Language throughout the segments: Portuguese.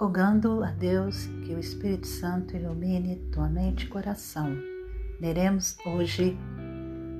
rogando a Deus que o Espírito Santo ilumine tua mente e coração. Leremos hoje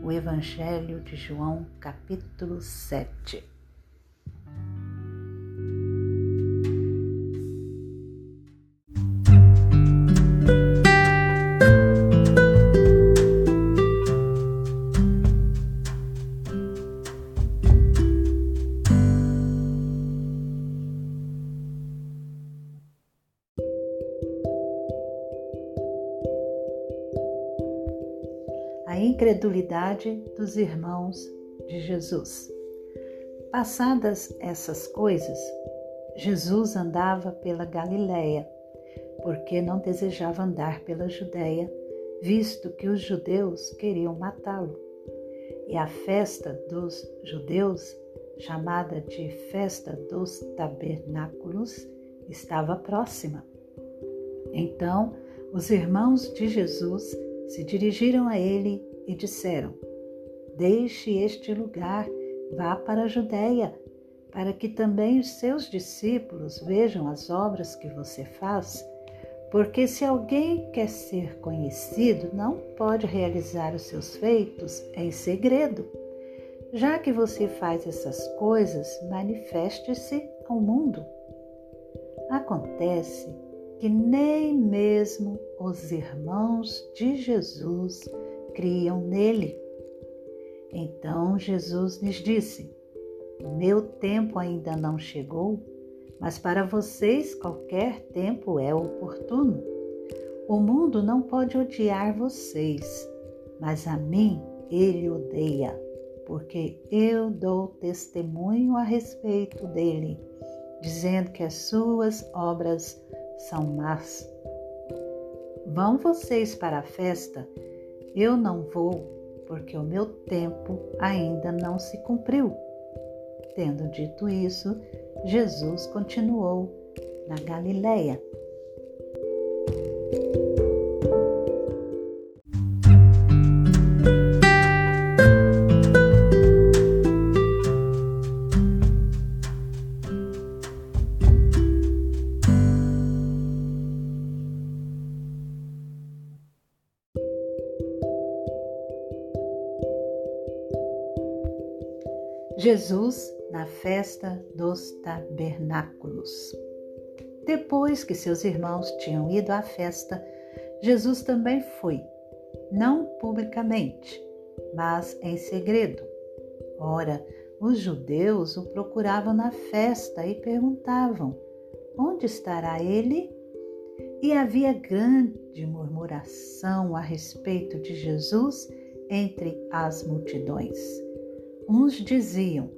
o Evangelho de João, capítulo 7. Dos irmãos de Jesus. Passadas essas coisas, Jesus andava pela Galiléia, porque não desejava andar pela Judéia, visto que os judeus queriam matá-lo. E a festa dos judeus, chamada de Festa dos Tabernáculos, estava próxima. Então, os irmãos de Jesus se dirigiram a ele e disseram: Deixe este lugar, vá para a Judéia, para que também os seus discípulos vejam as obras que você faz. Porque se alguém quer ser conhecido, não pode realizar os seus feitos em segredo. Já que você faz essas coisas, manifeste-se ao mundo. Acontece que nem mesmo os irmãos de Jesus criam nele. Então Jesus lhes disse: Meu tempo ainda não chegou, mas para vocês qualquer tempo é oportuno. O mundo não pode odiar vocês, mas a mim ele odeia, porque eu dou testemunho a respeito dele, dizendo que as suas obras são más. Vão vocês para a festa? Eu não vou, porque o meu tempo ainda não se cumpriu. Tendo dito isso, Jesus continuou na Galileia. Jesus na festa dos tabernáculos. Depois que seus irmãos tinham ido à festa, Jesus também foi, não publicamente, mas em segredo. Ora, os judeus o procuravam na festa e perguntavam: Onde estará ele? E havia grande murmuração a respeito de Jesus entre as multidões. Uns diziam,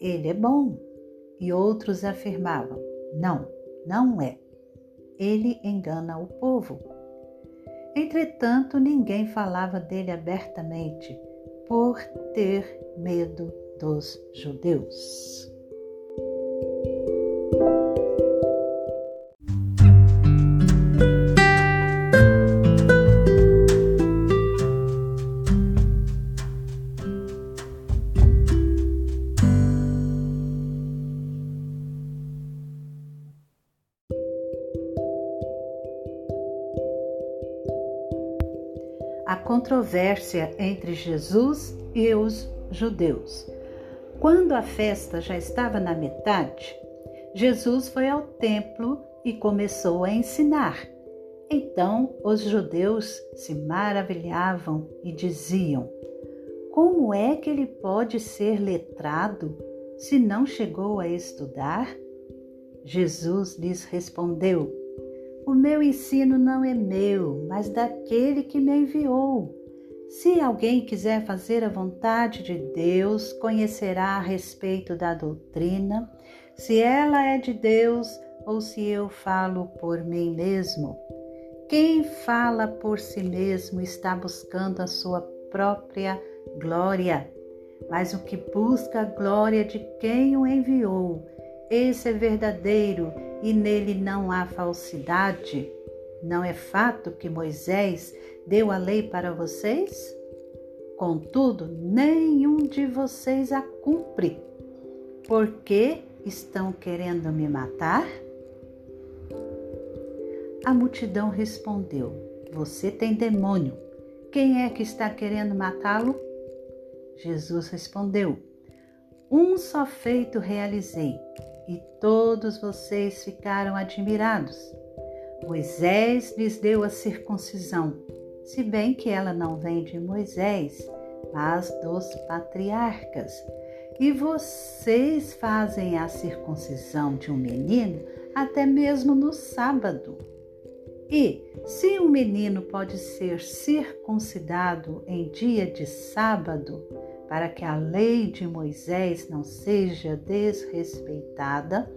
ele é bom, e outros afirmavam, não, não é. Ele engana o povo. Entretanto, ninguém falava dele abertamente, por ter medo dos judeus. Controvérsia entre Jesus e os judeus. Quando a festa já estava na metade, Jesus foi ao templo e começou a ensinar. Então os judeus se maravilhavam e diziam: Como é que ele pode ser letrado se não chegou a estudar? Jesus lhes respondeu: o meu ensino não é meu, mas daquele que me enviou. Se alguém quiser fazer a vontade de Deus, conhecerá a respeito da doutrina, se ela é de Deus ou se eu falo por mim mesmo. Quem fala por si mesmo está buscando a sua própria glória, mas o que busca a glória de quem o enviou, esse é verdadeiro e nele não há falsidade? Não é fato que Moisés deu a lei para vocês? Contudo, nenhum de vocês a cumpre. Por que estão querendo me matar? A multidão respondeu: Você tem demônio. Quem é que está querendo matá-lo? Jesus respondeu: Um só feito realizei, e todos vocês ficaram admirados. Moisés lhes deu a circuncisão, se bem que ela não vem de Moisés, mas dos patriarcas. E vocês fazem a circuncisão de um menino até mesmo no sábado. E se um menino pode ser circuncidado em dia de sábado, para que a lei de Moisés não seja desrespeitada,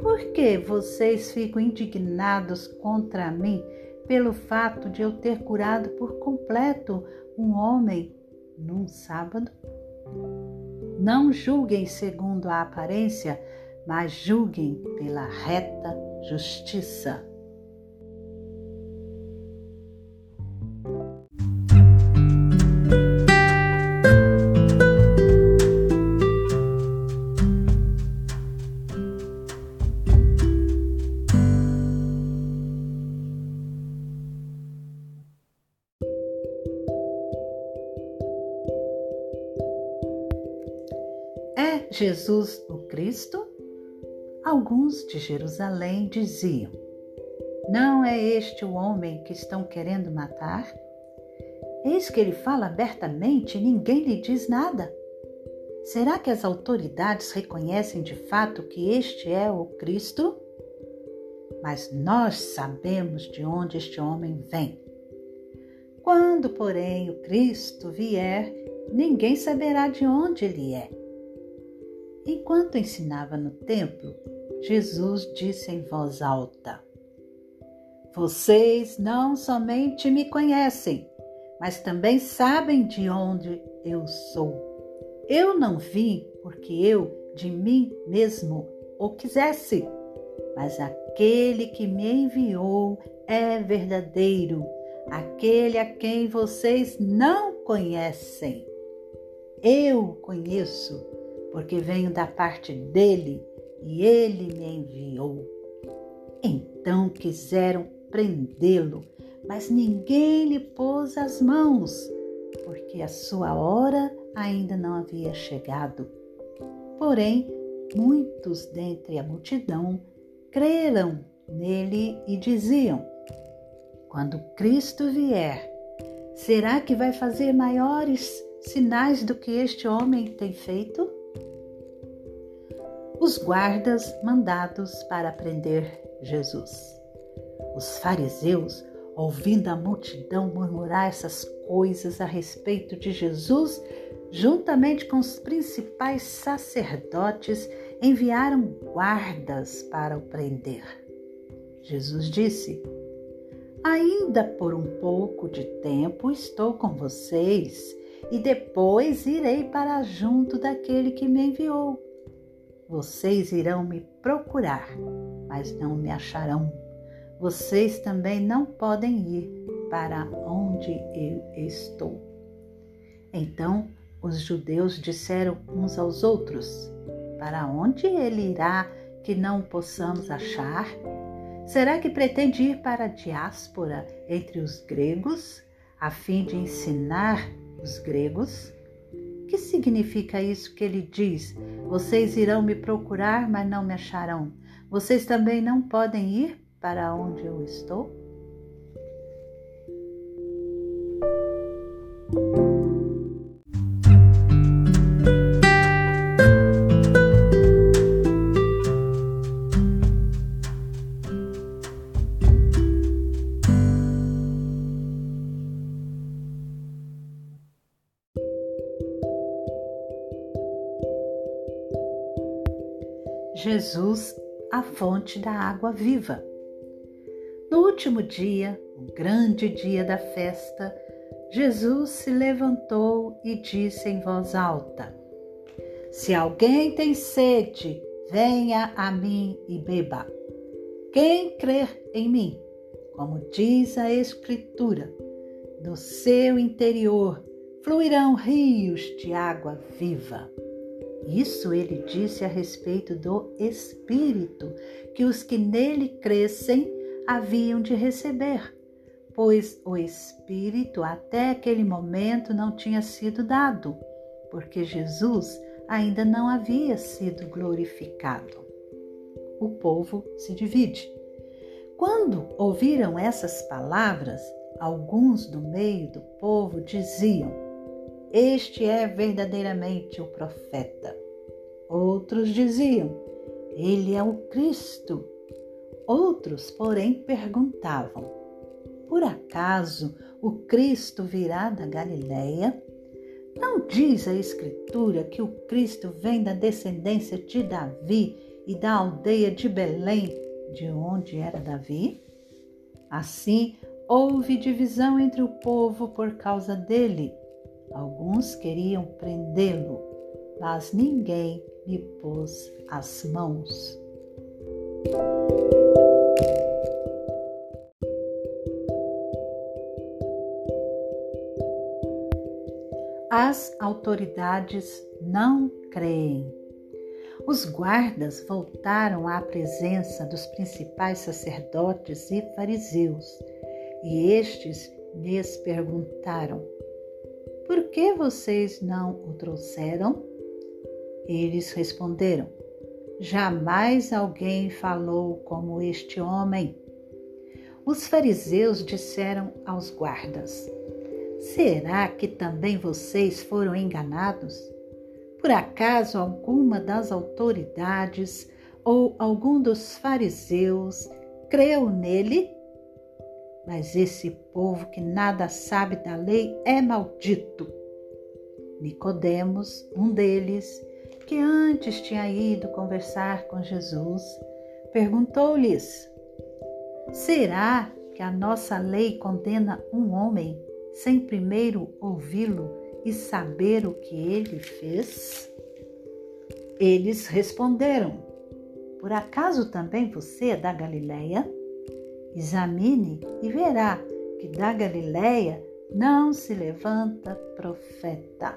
por que vocês ficam indignados contra mim pelo fato de eu ter curado por completo um homem num sábado? Não julguem segundo a aparência, mas julguem pela reta justiça. Jesus o Cristo? Alguns de Jerusalém diziam: Não é este o homem que estão querendo matar? Eis que ele fala abertamente e ninguém lhe diz nada. Será que as autoridades reconhecem de fato que este é o Cristo? Mas nós sabemos de onde este homem vem. Quando, porém, o Cristo vier, ninguém saberá de onde ele é Enquanto ensinava no templo, Jesus disse em voz alta: Vocês não somente me conhecem, mas também sabem de onde eu sou. Eu não vim porque eu de mim mesmo o quisesse, mas aquele que me enviou é verdadeiro, aquele a quem vocês não conhecem. Eu conheço porque venho da parte dele e ele me enviou. Então quiseram prendê-lo, mas ninguém lhe pôs as mãos, porque a sua hora ainda não havia chegado. Porém, muitos dentre a multidão creram nele e diziam: Quando Cristo vier, será que vai fazer maiores sinais do que este homem tem feito? Os guardas mandados para prender Jesus. Os fariseus, ouvindo a multidão murmurar essas coisas a respeito de Jesus, juntamente com os principais sacerdotes, enviaram guardas para o prender. Jesus disse: Ainda por um pouco de tempo estou com vocês, e depois irei para junto daquele que me enviou. Vocês irão me procurar, mas não me acharão. Vocês também não podem ir para onde eu estou. Então os judeus disseram uns aos outros: Para onde ele irá que não possamos achar? Será que pretende ir para a diáspora entre os gregos, a fim de ensinar os gregos? Que significa isso que ele diz? Vocês irão me procurar, mas não me acharão. Vocês também não podem ir para onde eu estou? Fonte da água viva. No último dia, o grande dia da festa, Jesus se levantou e disse em voz alta: Se alguém tem sede, venha a mim e beba. Quem crer em mim, como diz a Escritura, do seu interior fluirão rios de água viva. Isso ele disse a respeito do Espírito, que os que nele crescem haviam de receber, pois o Espírito até aquele momento não tinha sido dado, porque Jesus ainda não havia sido glorificado. O povo se divide. Quando ouviram essas palavras, alguns do meio do povo diziam: Este é verdadeiramente o profeta. Outros diziam: Ele é o Cristo. Outros, porém, perguntavam: Por acaso o Cristo virá da Galileia? Não diz a Escritura que o Cristo vem da descendência de Davi e da aldeia de Belém, de onde era Davi? Assim, houve divisão entre o povo por causa dele. Alguns queriam prendê-lo, mas ninguém lhe pôs as mãos. As autoridades não creem. Os guardas voltaram à presença dos principais sacerdotes e fariseus, e estes lhes perguntaram: que vocês não o trouxeram? Eles responderam: Jamais alguém falou como este homem. Os fariseus disseram aos guardas: Será que também vocês foram enganados? Por acaso alguma das autoridades ou algum dos fariseus creu nele? Mas esse povo que nada sabe da lei é maldito. Nicodemos, um deles, que antes tinha ido conversar com Jesus, perguntou-lhes: Será que a nossa lei condena um homem sem primeiro ouvi-lo e saber o que ele fez? Eles responderam: Por acaso também você é da Galileia? Examine e verá que da Galileia não se levanta profeta.